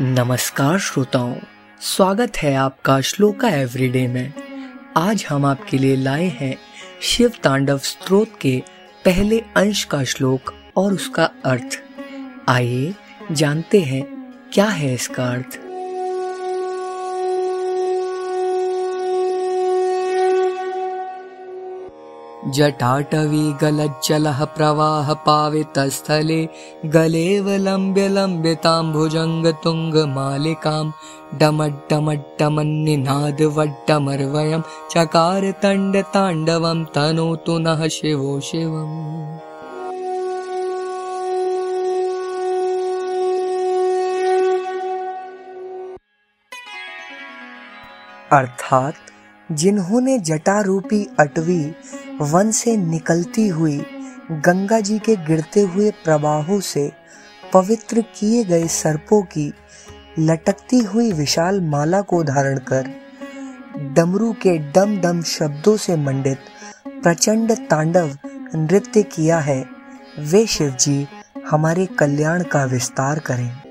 नमस्कार श्रोताओं, स्वागत है आपका श्लोका एवरीडे में। आज हम आपके लिए लाए हैं शिव तांडव स्त्रोत के पहले अंश का श्लोक और उसका अर्थ। आइए जानते हैं क्या है इसका अर्थ। जटाटवी गलज्जलः प्रवाह पावितस्थले गलेव लम्ब्य लम्ब्यताम्भुजङ्गतुङ्गमालिकां डमड्डमड्डमन्निनादवड्डमर्वयं चकार तण्डताण्डवं तनोतु नः शिवो शिवम्। अर्थात जिन्होंने जटा रूपी अटवी वन से निकलती हुई गंगा जी के गिरते हुए प्रवाहों से पवित्र किए गए सर्पों की लटकती हुई विशाल माला को धारण कर डमरू के डम डम शब्दों से मंडित प्रचंड तांडव नृत्य किया है। वे शिव जी हमारे कल्याण का विस्तार करें।